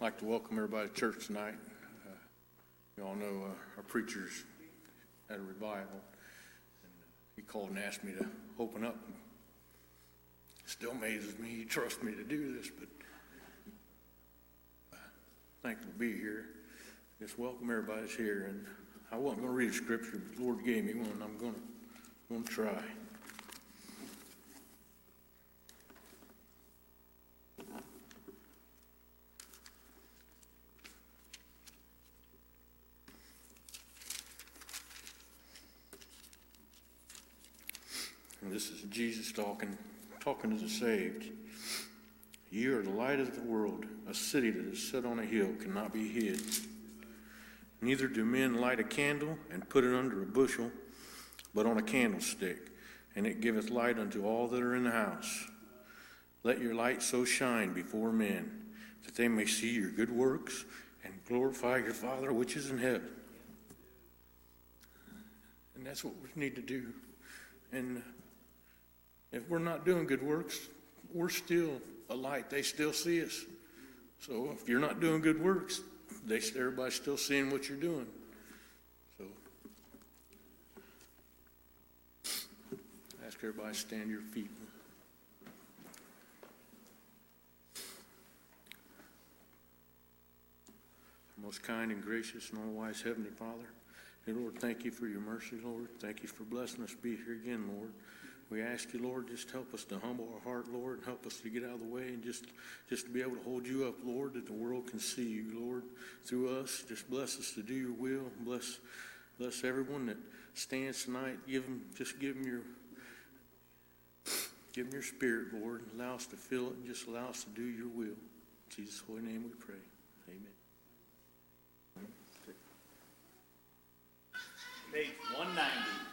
like to welcome everybody to church tonight. Uh, You all know uh, our preacher's had a revival. and He called and asked me to open up. Still amazes me he trusts me to do this, but uh, thankful to be here. Just welcome everybody that's here. And I wasn't going to read a scripture, but the Lord gave me one. I'm going to try. And this talking, talking to the saved. You are the light of the world. A city that is set on a hill cannot be hid. Neither do men light a candle and put it under a bushel, but on a candlestick, and it giveth light unto all that are in the house. Let your light so shine before men that they may see your good works and glorify your Father which is in heaven. And that's what we need to do. And if we're not doing good works, we're still a light. They still see us. So if you're not doing good works, they everybody's still seeing what you're doing. So ask everybody to stand your feet. Most kind and gracious and all wise Heavenly Father, dear Lord, thank you for your mercy, Lord. Thank you for blessing us to be here again, Lord. We ask you, Lord, just help us to humble our heart, Lord, and help us to get out of the way and just, just to be able to hold you up, Lord, that the world can see you, Lord, through us. Just bless us to do your will. Bless, bless everyone that stands tonight. Give them, just give them your, give them your spirit, Lord. And allow us to feel it and just allow us to do your will. In Jesus' holy name we pray. Amen. Page 190. 190.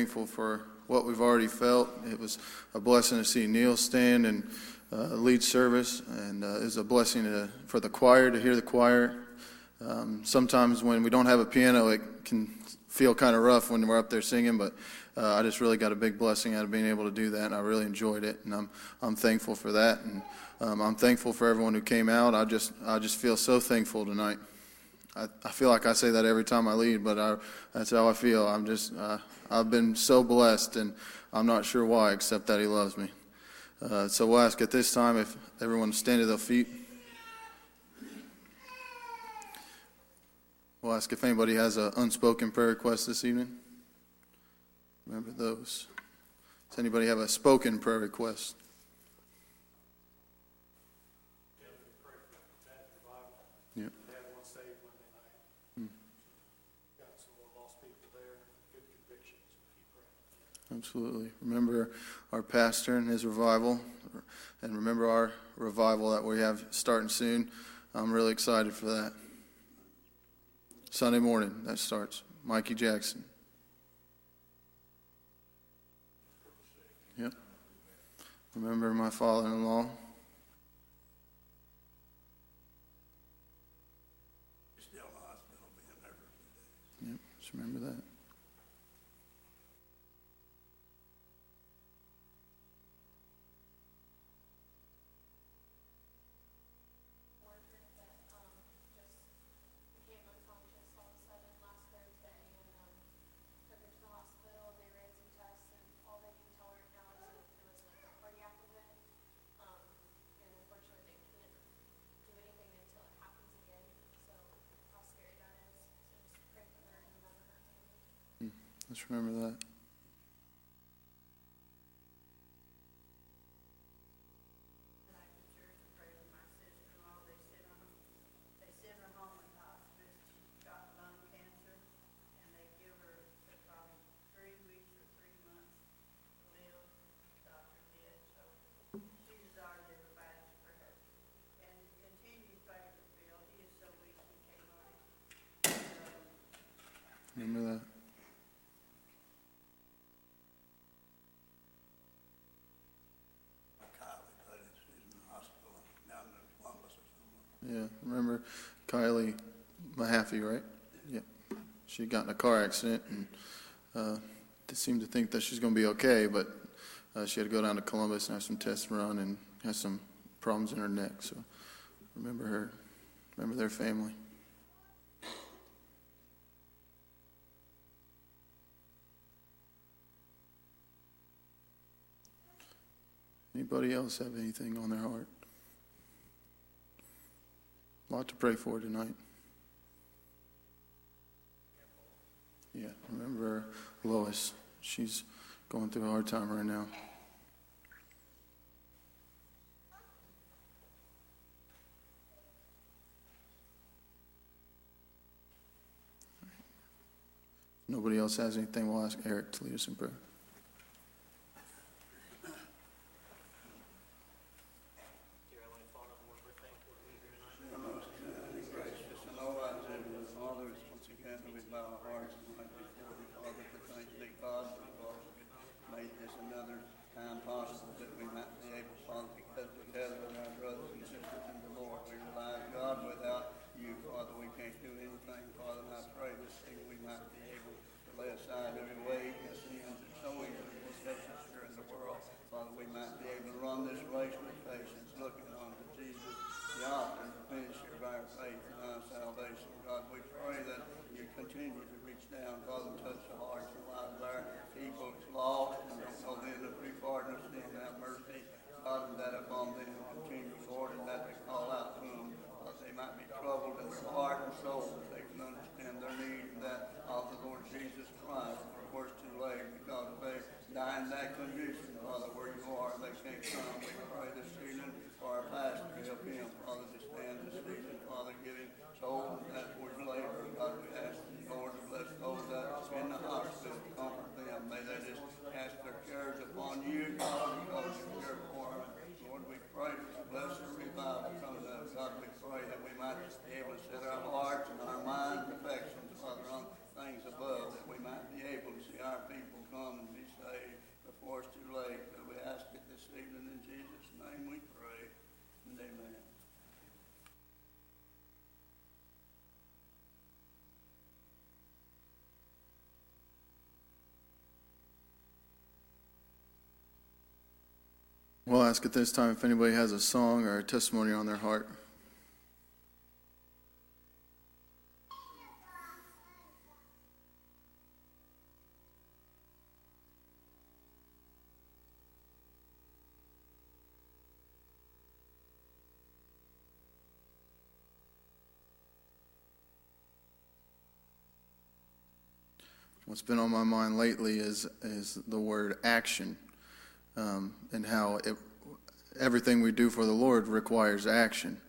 Thankful for what we've already felt. It was a blessing to see Neil stand and uh, lead service, and uh, it's a blessing to, for the choir to hear the choir. Um, sometimes when we don't have a piano, it can feel kind of rough when we're up there singing, but uh, I just really got a big blessing out of being able to do that, and I really enjoyed it, and I'm I'm thankful for that, and um, I'm thankful for everyone who came out. I just I just feel so thankful tonight. I, I feel like I say that every time I lead, but I, that's how I feel. I'm just, uh, I've been so blessed, and I'm not sure why, except that He loves me. Uh, so we'll ask at this time if everyone stand to their feet. We'll ask if anybody has an unspoken prayer request this evening. Remember those. Does anybody have a spoken prayer request? Yep. had one saved Monday night. Got some more lost people there, good convictions, keep praying. Absolutely. Remember our pastor and his revival, and remember our revival that we have starting soon. I'm really excited for that. Sunday morning, that starts. Mikey Jackson. Yep. Remember my father in law. Still in the hospital, being there. Yep. Just remember that. worker that, um, just became unconscious all of a sudden last Thursday and, um, took her to the hospital, they ran some tests and all they can tell right now is that it was like a cardiac event. Um, and unfortunately they can't do anything until it happens again, so how scary that is. So just pray for her and remember her family. Let's remember that. And I could church and pray with my sister-in-law, they sent her, they sent her home in hospice, she got lung cancer, and they give her, said probably three weeks or three months to live, doctor did, so she desired everybody's prayer. And continue to pray for Bill, he is so weak, he can't hardly, um, Remember that. Kylie, but it's in the hospital, down in Columbus or somewhere. Yeah, remember Kylie Mahaffey, right? Yep. She got in a car accident and uh, they seemed to think that she's going to be okay, but uh, she had to go down to Columbus and have some tests run and has some problems in her neck. So remember her, remember their family. Anybody else have anything on their heart? A lot to pray for tonight. Yeah, remember Lois. She's going through a hard time right now. Nobody else has anything, we'll ask Eric to lead us in prayer. Dear Heavenly Father, Lord, we're thankful to be here tonight. Most and gracious and all right, Heavenly Father, once again we bow our hearts and like before you, Father, to thank thee, God, for you made this another time possible that we might be able, Father, to get together with our brothers and sisters in the Lord. We realize, God, without you, Father, we can't do anything, Father, and I pray this thing we might be able to aside every weight and sins that so easily beset us here in the world. Father, we might be able to run this race with patience, looking unto Jesus, the author and the finisher of our faith and our salvation. God, we pray that you continue to reach down, God, and touch the hearts and lives of our people lost and don't know them to be pardon us and have mercy. God, and that upon them continue, Lord, and that they call out to them, that they might be troubled in their heart and soul, that they can understand their need and that of the Lord Jesus Christ. For it's too late, because if they die in that condition, Father, where you are, they can't come. We pray this evening for our pastor, to help him, Father, to stand this evening, Father, give him soul that for his labor. God, we ask Lord, to bless those that are in the hospital, comfort them. May they just cast their cares upon you, God, because you care for them. Lord, we pray that you bless the revival coming up. God, we pray that we might be able to set our hearts and our minds, affections, Father, on things above, that we might be able to see our people come and be saved before it's too late. But we ask it this evening in Jesus' name we pray, and amen. We'll ask at this time if anybody has a song or a testimony on their heart. What's been on my mind lately is is the word action, um, and how it, everything we do for the Lord requires action.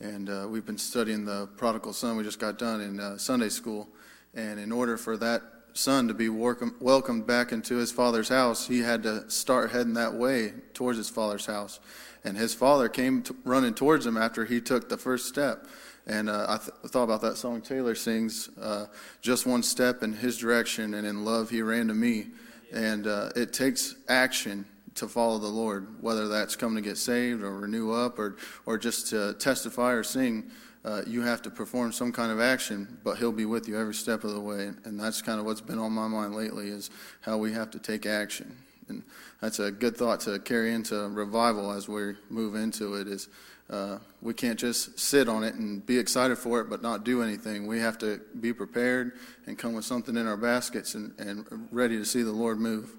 And uh, we've been studying the prodigal son. We just got done in uh, Sunday school, and in order for that son to be welcome, welcomed back into his father's house, he had to start heading that way towards his father's house. And his father came to, running towards him after he took the first step. And uh, I th- thought about that song Taylor sings, uh, just one step in his direction, and in love he ran to me. And uh, it takes action to follow the Lord, whether that's coming to get saved or renew up or, or just to testify or sing. Uh, you have to perform some kind of action, but He'll be with you every step of the way. And that's kind of what's been on my mind lately is how we have to take action. And that's a good thought to carry into revival as we move into it is uh, we can't just sit on it and be excited for it but not do anything. We have to be prepared and come with something in our baskets and, and ready to see the Lord move.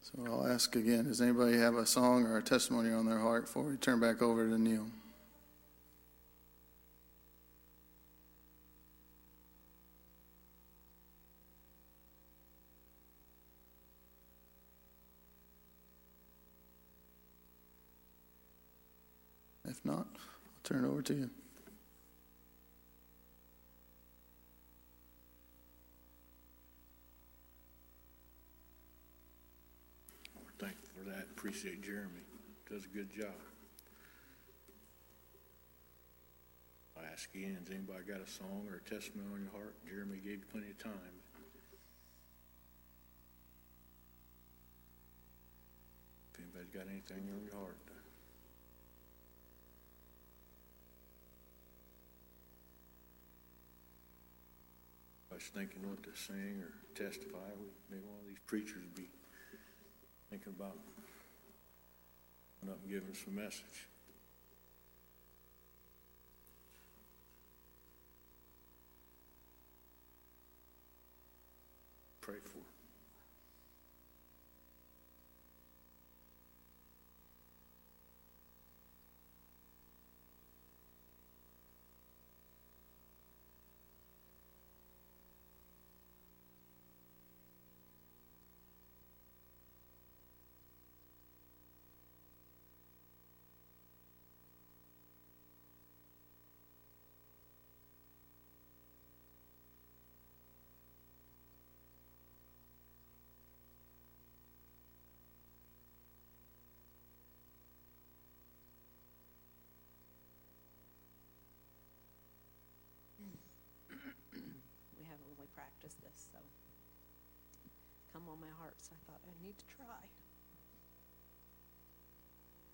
So I'll ask again does anybody have a song or a testimony on their heart before we turn back over to Neil? If not, I'll turn it over to you. We're thankful for that. Appreciate Jeremy. Does a good job. I ask again, has anybody got a song or a testimony on your heart? Jeremy gave you plenty of time. If anybody's got anything on your heart, I was thinking what to sing or testify, maybe one of these preachers be thinking about and giving us a message. Pray for. We haven't really practiced this, so come on my heart, so I thought I need to try.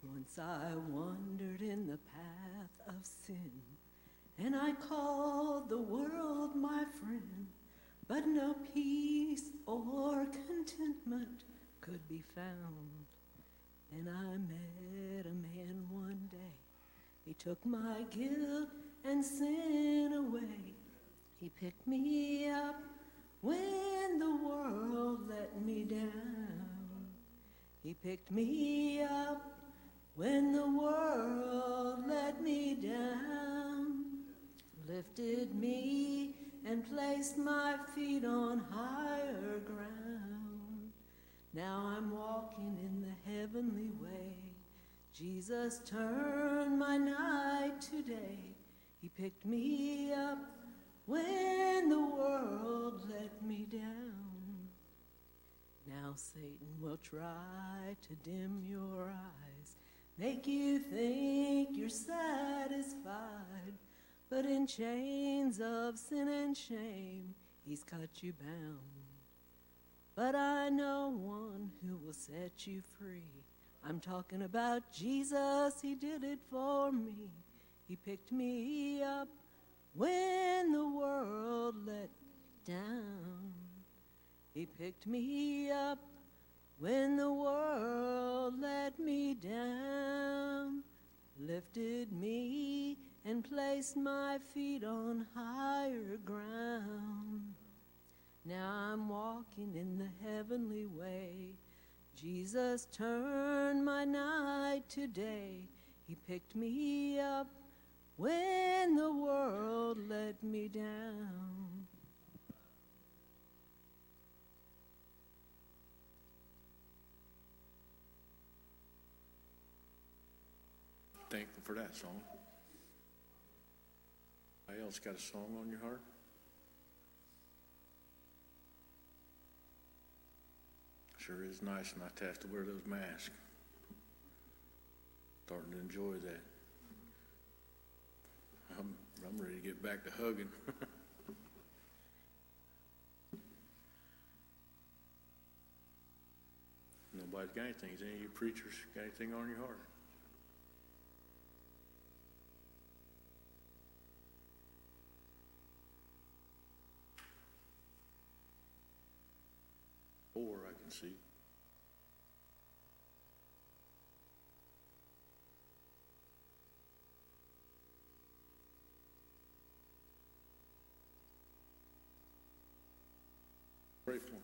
Once I wandered in the path of sin, and I called the world my friend, but no peace or contentment could be found. And I met a man one day. He took my guilt and sin away. He picked me up when the world let me down. He picked me up when the world let me down. Lifted me and placed my feet on higher ground. Now I'm walking in the heavenly way. Jesus turned my night to day. He picked me up when the world let me down. Now Satan will try to dim your eyes. make you think you're satisfied. But in chains of sin and shame, he's cut you bound. But I know one who will set you free. I'm talking about Jesus, he did it for me. He picked me up when the world let down. He picked me up when the world let me down, lifted me and placed my feet on higher ground. Now I'm walking in the heavenly way. Jesus turned my night to day. He picked me up when the world let me down. Thankful for that song. Anybody else got a song on your heart? Sure is nice not to have to wear those masks. Starting to enjoy that. I'm, I'm ready to get back to hugging. Nobody's got anything. Any of you preachers got anything on your heart? Four I can see. Pray for 'em.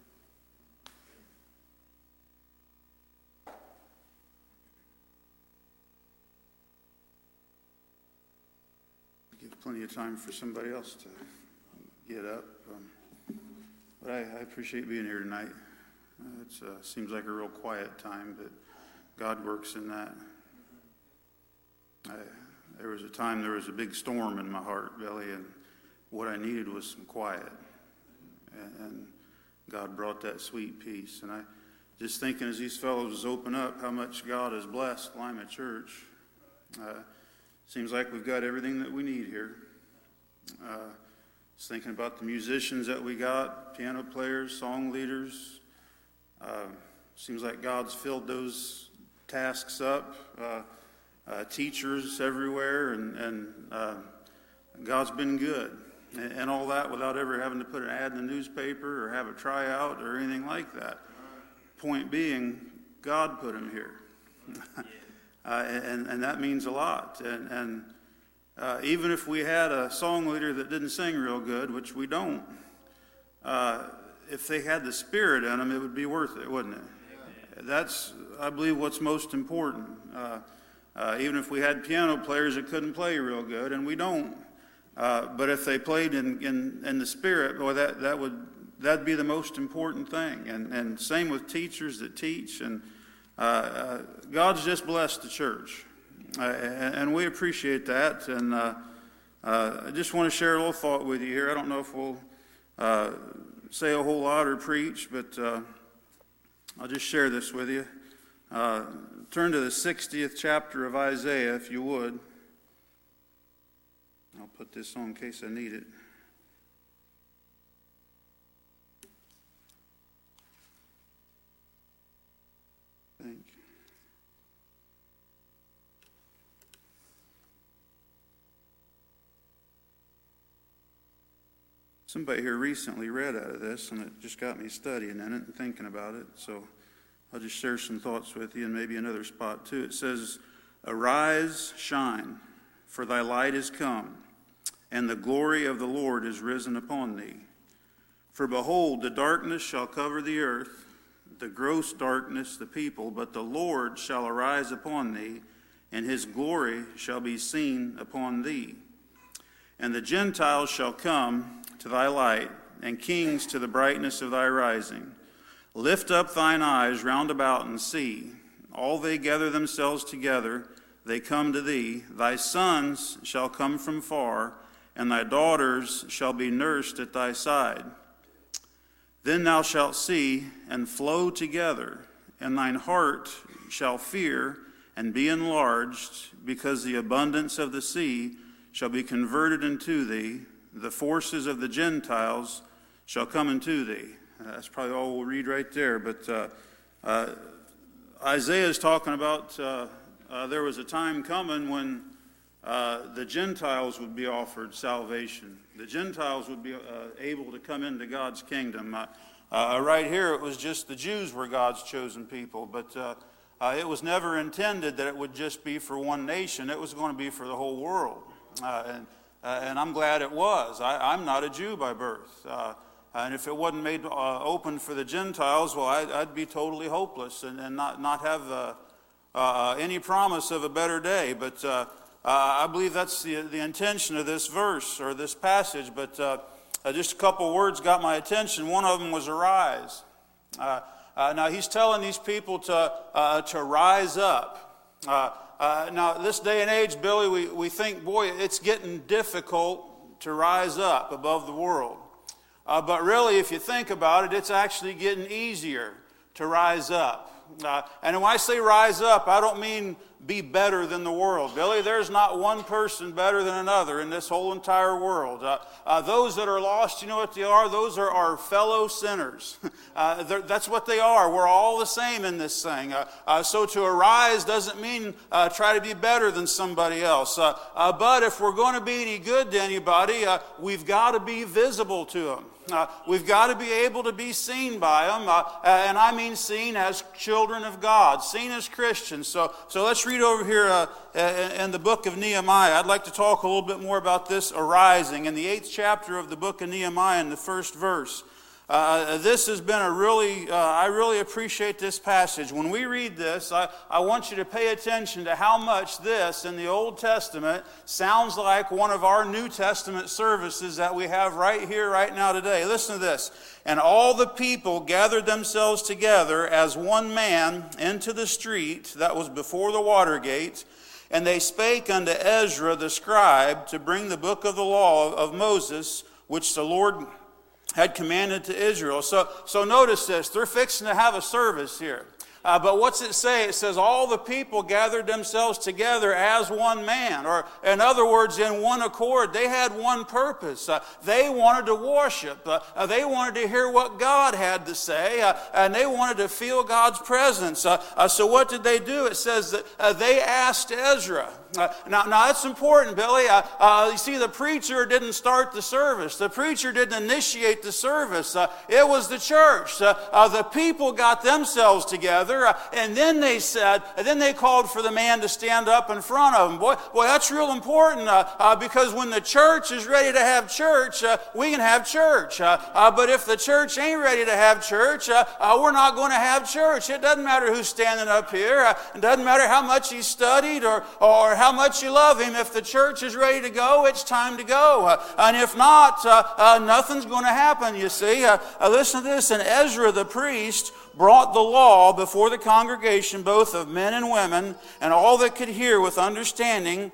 Give plenty of time for somebody else to get up. Um, But I, I appreciate being here tonight. Uh, It uh, seems like a real quiet time, but God works in that. I, there was a time there was a big storm in my heart, Billy, and what I needed was some quiet. And, and God brought that sweet peace. And I just thinking as these fellows open up how much God has blessed Lima Church. Uh, seems like we've got everything that we need here. Uh, just thinking about the musicians that we got, piano players, song leaders. Uh, seems like God's filled those tasks up. Uh, uh, teachers everywhere, and, and uh, God's been good. And, all that without ever having to put an ad in the newspaper or have a tryout or anything like that. Point being, God put him here. uh, and, and that means a lot. And, and uh, even if we had a song leader that didn't sing real good, which we don't, uh, if they had the spirit in them, it would be worth it, wouldn't it? That's, I believe, what's most important. Uh, uh, even if we had piano players that couldn't play real good, and we don't, uh, but if they played in, in, in the spirit, boy, that, that would that'd be the most important thing. And, and same with teachers that teach. And uh, uh, God's just blessed the church. Uh, and, and we appreciate that. And uh, I just want to share a little thought with you here. I don't know if we'll say a whole lot or preach, but I'll just share this with you. Turn to the 60th chapter of Isaiah, if you would. I'll put this on in case I need it. Thank you. Somebody here recently read out of this, and it just got me studying in it and thinking about it. So I'll just share some thoughts with you and maybe another spot too. It says, Arise, shine, for thy light is come, and the glory of the Lord is risen upon thee. For behold, the darkness shall cover the earth, the gross darkness the people, but the Lord shall arise upon thee, and his glory shall be seen upon thee. And the Gentiles shall come to thy light, and kings to the brightness of thy rising. Lift up thine eyes round about and see. All they gather themselves together, they come to thee. Thy sons shall come from far, and thy daughters shall be nursed at thy side. Then thou shalt see and flow together, and thine heart shall fear, and be enlarged, because the abundance of the sea shall be converted into thee, the forces of the Gentiles shall come into thee. Uh, that's probably all we'll read right there, but uh, uh, Isaiah is talking about uh, uh, there was a time coming when uh, the Gentiles would be offered salvation. The Gentiles would be able to come into God's kingdom. right here, it was just the Jews were God's chosen people, but uh, it was never intended that it would just be for one nation, it was going to be for the whole world. Uh, and, uh, and I'm glad it was. I, am not a Jew by birth. Uh, and if it wasn't made uh, open for the Gentiles, well, I'd, I'd be totally hopeless and, and not, not have uh, any promise of a better day. But I believe that's the, the intention of this verse or this passage. But just a couple words got my attention. One of them was arise. Uh, now, he's telling these people to, uh, to rise up. Uh, uh, now, this day and age, Billy, we, we think, boy, it's getting difficult to rise up above the world. Uh, but really, if you think about it, it's actually getting easier to rise up. Uh, and when I say rise up, I don't mean be better than the world. Billy, there's not one person better than another in this whole entire world. Uh, uh, those that are lost, you know what they are? Those are our fellow sinners. Uh, that's what they are. We're all the same in this thing. Uh, uh, so to arise doesn't mean uh, try to be better than somebody else. but if we're going to be any good to anybody, we've got to be visible to them. Uh, we've got to be able to be seen by them, uh, and I mean seen as children of God, seen as Christians. So, so let's read over here uh, in the book of Nehemiah. I'd like to talk a little bit more about this arising. In the eighth chapter of the book of Nehemiah, in the first verse, uh, this has been a really, uh, I really appreciate this passage. When we read this, I, I want you to pay attention to how much this in the Old Testament sounds like one of our New Testament services that we have right here, right now, today. Listen to this. And all the people gathered themselves together as one man into the street that was before the water gate. And they spake unto Ezra the scribe to bring the book of the law of Moses, which the Lord had commanded to Israel. So, so notice this. They're fixing to have a service here. Uh, but what's it say? It says, All the people gathered themselves together as one man, or in other words, in one accord. They had one purpose. Uh, they wanted to worship, uh, uh they wanted to hear what God had to say, uh, and they wanted to feel God's presence. Uh, so, what did they do? It says that they asked Ezra. Uh, now, now, that's important, Billy. Uh, uh, you see, the preacher didn't start the service. The preacher didn't initiate the service. Uh, it was the church. Uh, uh, the people got themselves together, and then they said, and then they called for the man to stand up in front of them. Boy, boy that's real important because when the church is ready to have church, we can have church. but if the church ain't ready to have church, we're not going to have church. It doesn't matter who's standing up here. it doesn't matter how much he studied or, or how much you love Him. If the church is ready to go, it's time to go. Uh, and if not, uh, uh, nothing's going to happen, you see. Uh, uh, listen to this. And Ezra the priest brought the law before the congregation, both of men and women, and all that could hear with understanding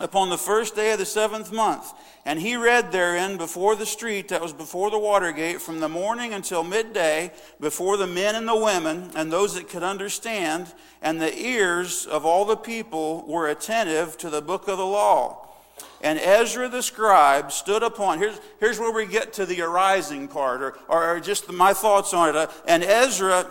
upon the first day of the seventh month. And he read therein before the street that was before the water gate from the morning until midday before the men and the women and those that could understand. And the ears of all the people were attentive to the book of the law. And Ezra the scribe stood upon, here's, here's where we get to the arising part, or, or just my thoughts on it. Uh, and Ezra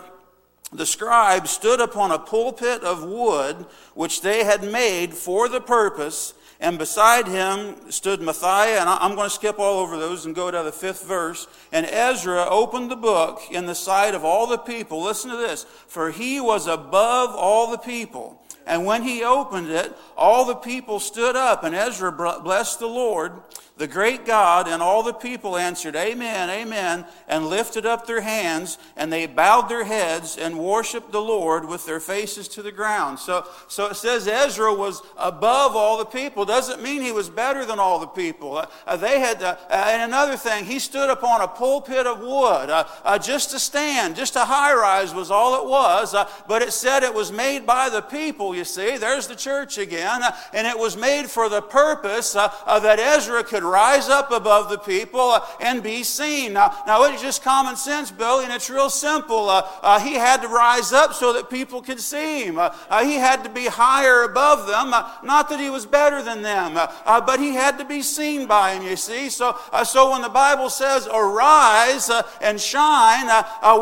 the scribe stood upon a pulpit of wood which they had made for the purpose and beside him stood Mattithiah, and I'm going to skip all over those and go to the fifth verse. And Ezra opened the book in the sight of all the people. Listen to this. For he was above all the people. And when he opened it, all the people stood up, and Ezra blessed the Lord the great God and all the people answered, Amen, Amen, and lifted up their hands, and they bowed their heads and worshiped the Lord with their faces to the ground. So, so it says Ezra was above all the people. Doesn't mean he was better than all the people. Uh, uh they had, uh, and another thing, he stood upon a pulpit of wood, uh, uh just a stand, just a high rise was all it was. Uh, but it said it was made by the people. you see. There's the church again. Uh, and it was made for the purpose uh, uh, that Ezra could rise up above the people uh, and be seen. Now, now, it's just common sense, Billy, and it's real simple. Uh, uh, he had to rise up so that people could see him. Uh, uh, he had to be higher above them. Uh, not that he was better than them, but he had to be seen by them, you see. So, so when the Bible says, arise and shine,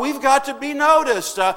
we've got to be noticed. and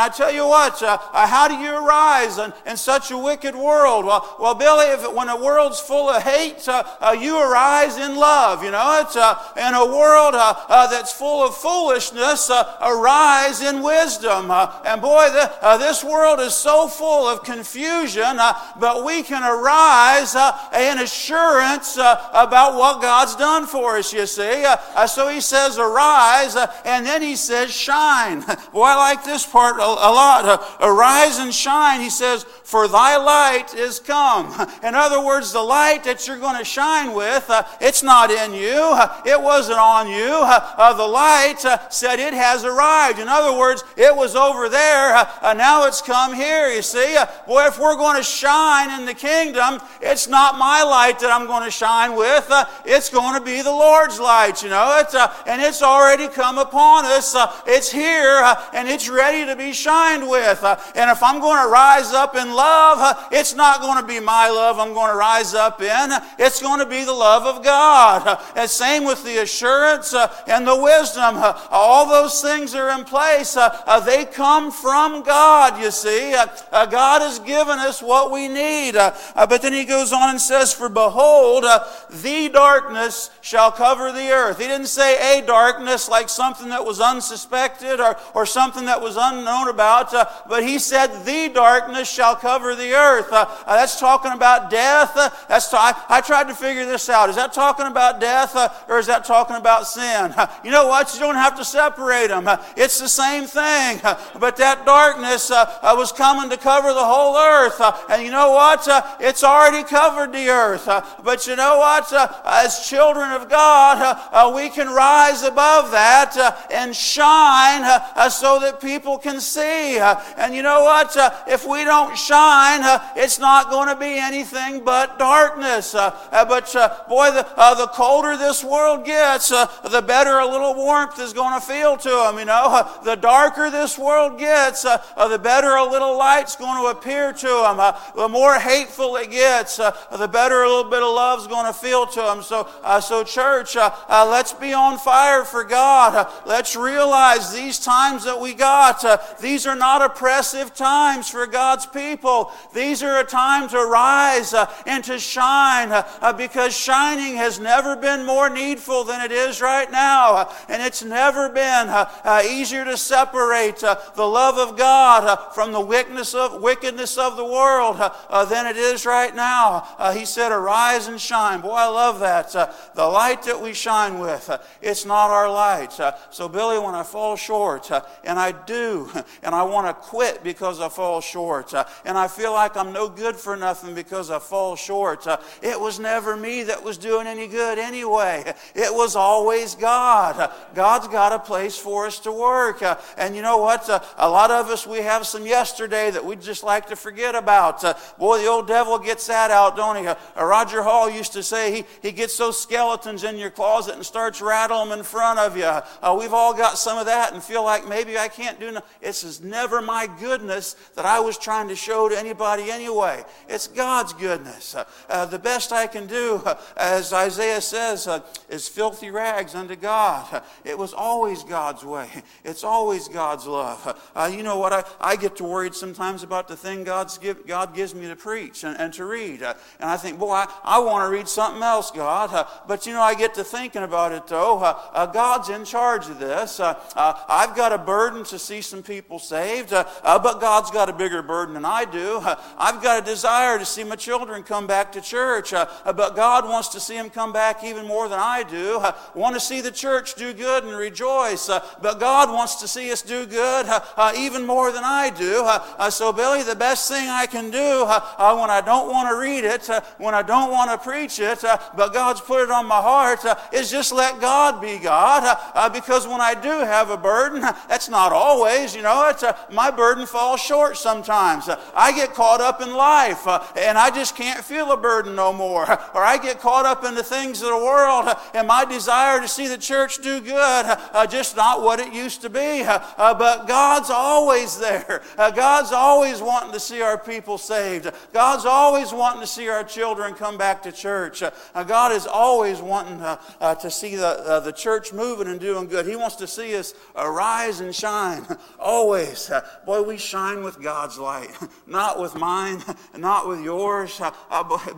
I tell you what, how do you arise in, in such a wicked world? Well, well Billy, if when a world's full of hate, uh, uh, you arise in love. You know, it's uh, in a world uh, uh, that's full of foolishness, uh, arise in wisdom. Uh, and boy, the, uh, this world is so full of confusion, uh, but we can arise in assurance about what God's done for us, you see. so he says, arise, and then he says, shine. Boy, I like this part a, a lot. arise and shine. He says, for thy light is come. In other words, the light that you're going to shine with, uh, it's not in you. Uh, it wasn't on you. Uh, uh the light uh, said it has arrived. In other words, it was over there. Uh, now it's come here. You see, boy, if we're going to shine in the kingdom, it's not my light that I'm going to shine with. it's going to be the Lord's light. You know, and it's already come upon us. it's here and it's ready to be shined with. and if I'm going to rise up in love, it's not going to be my love I'm going to rise up in. It's going to be the love of God. And same with the assurance uh, and the wisdom. Uh, all those things are in place. Uh, uh they come from God, you see. Uh, uh, God has given us what we need. But then he goes on and says, For behold, the darkness shall cover the earth. He didn't say a darkness like something that was unsuspected or, or something that was unknown about, but he said, The darkness shall cover the earth. that's talking about death. that's t- I, I tried to figure this out. Is that talking about death uh, or is that talking about sin? you know what? You don't have to separate them. it's the same thing. but that darkness uh, uh, was coming to cover the whole earth. and you know what? it's already covered the earth. but you know what? as children of God, we can rise above that and shine so that people can see. and you know what? if we don't shine, it's not going to be anything but darkness. but uh, boy, the, uh, the colder this world gets, uh, the better a little warmth is going to feel to them. You know, the darker this world gets, uh, uh, the better a little light's going to appear to them. Uh, the more hateful it gets, the better a little bit of love's going to feel to them. So, so church, let's be on fire for God. let's realize these times that we got, these are not oppressive times for God's people. These are a time to rise and to shine because shining has never been more needful than it is right now. And it's never been uh, uh, easier to separate uh, the love of God uh, from the wickedness of, wickedness of the world uh, uh, than it is right now. he said, Arise and shine. Boy, I love that. the light that we shine with, it's not our light. so, Billy, when I fall short, and I do, and I want to quit because I fall short, and I feel like I'm no good for nothing because I fall short, it was never me that was doing any good anyway. It was always God. God's got a place for us to work. And you know what? A lot of us, we have some yesterday that we just like to forget about. Boy, the old devil gets that out, don't he? Roger Hall used to say he, he gets those skeletons in your closet and starts rattling them in front of you. Uh, we've all got some of that and feel like maybe I can't do no. is never my goodness that I was trying to show to anybody anyway. It's God's goodness. Uh, uh, the best I can do as Isaiah says, uh, is filthy rags unto God. It was always God's way. It's always God's love. Uh, you know what? I, I get to worried sometimes about the thing God's give, God gives me to preach and, and to read. Uh, and I think, boy, I, I want to read something else, God. Uh, but you know, I get to thinking about it though. Uh, uh, God's in charge of this. I've got a burden to see some people saved, but God's got a bigger burden than I do. I've got a desire to see my children come back to church, but God wants to see him come back even more than I do. I want to see the church do good and rejoice, uh, but God wants to see us do good uh, uh, even more than I do. Uh, uh, so, Billy, the best thing I can do when I don't want to read it, when I don't want to preach it, but God's put it on my heart, is just let God be God. because when I do have a burden, that's not always, you know, it's, my burden falls short sometimes. Uh, I get caught up in life uh, and I just can't feel a burden no more. Or I get caught up in the things of the world and my desire to see the church do good, uh, just not what it used to be. Uh, but God's always there. Uh, God's always wanting to see our people saved. God's always wanting to see our children come back to church. Uh, uh, God is always wanting uh, to see the, the church moving and doing good. He wants to see us arise and shine. Always. Boy, we shine with God's light, not with mine, not with yours.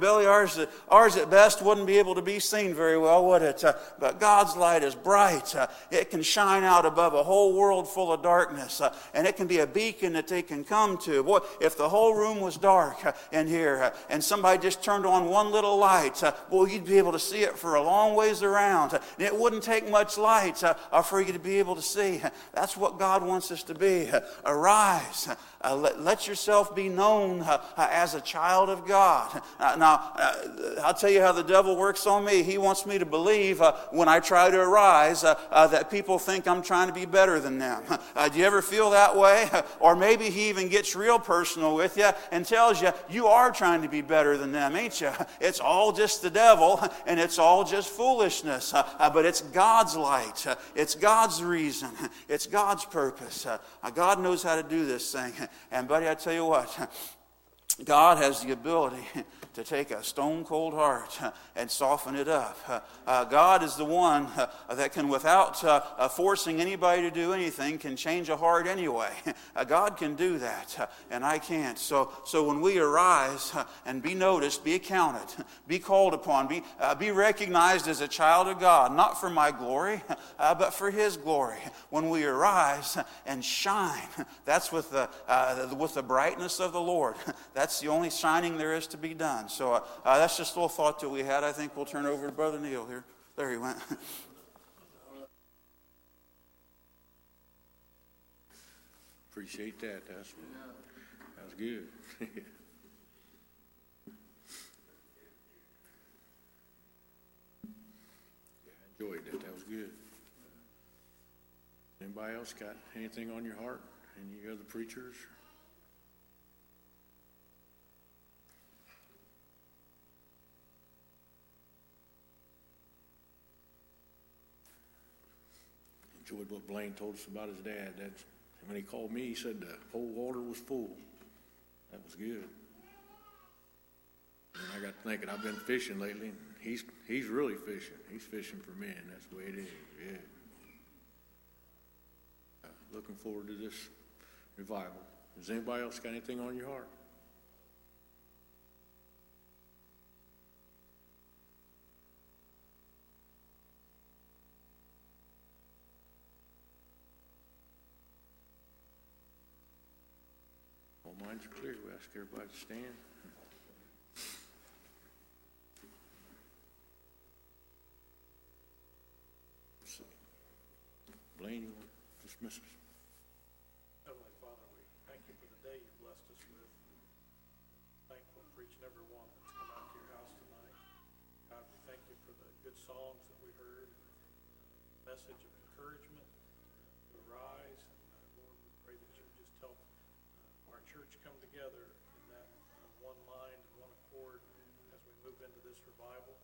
Billy, ours, ours at best wouldn't be able to be seen very well, would it? Uh, but God's light is bright. Uh, it can shine out above a whole world full of darkness, uh, and it can be a beacon that they can come to. Boy, if the whole room was dark uh, in here uh, and somebody just turned on one little light, uh, boy, you'd be able to see it for a long ways around. It wouldn't take much light for you to be able to see. That's what God wants us to be. Arise. Uh, let, let yourself be known uh, uh, as a child of God. Uh, now, uh, I'll tell you how the devil works on me. He wants me to believe uh, when I try to arise that people think I'm trying to be better than them. Do you ever feel that way? Or maybe he even gets real personal with you and tells you, you are trying to be better than them, ain't you? It's all just the devil and it's all just foolishness. But it's God's light. It's God's reason. It's God's purpose. God knows how to do this thing. And, buddy, I tell you what, God has the ability to take a stone cold heart and soften it up. Uh, God is the one uh, that can, without uh, uh, forcing anybody to do anything, can change a heart anyway. Uh, God can do that, uh, and I can't. So, so when we arise and be noticed, be accounted, be called upon, be, be recognized as a child of God, not for my glory, but for His glory. When we arise and shine, that's with the, with the brightness of the Lord. That's the only shining there is to be done. So uh, uh, that's just a little thought that we had. I think we'll turn over to Brother Neil here. There he went. Appreciate that. That's, that's good. Enjoyed that. That was good. Anybody else got anything on your heart? Any other preachers? Enjoyed what Blaine told us about his dad. That's, when he called me, he said the whole water was full. That was good. And I got thinking, I've been fishing lately, and he's, he's really fishing. He's fishing for men. That's the way it is, yeah. Uh, Looking forward to this revival. Does anybody else got anything on your heart? All minds are clear. We ask everybody to stand. Blaine, dismiss us? Heavenly Father, we thank you for the day you blessed us with. Thankful for each and every one that's come out to your house tonight. God, we thank you for the good songs that we heard, message of encouragement to arise. And, uh, Lord, we pray that you just help uh, our church come together in that uh, one mind and one accord as we move into this revival.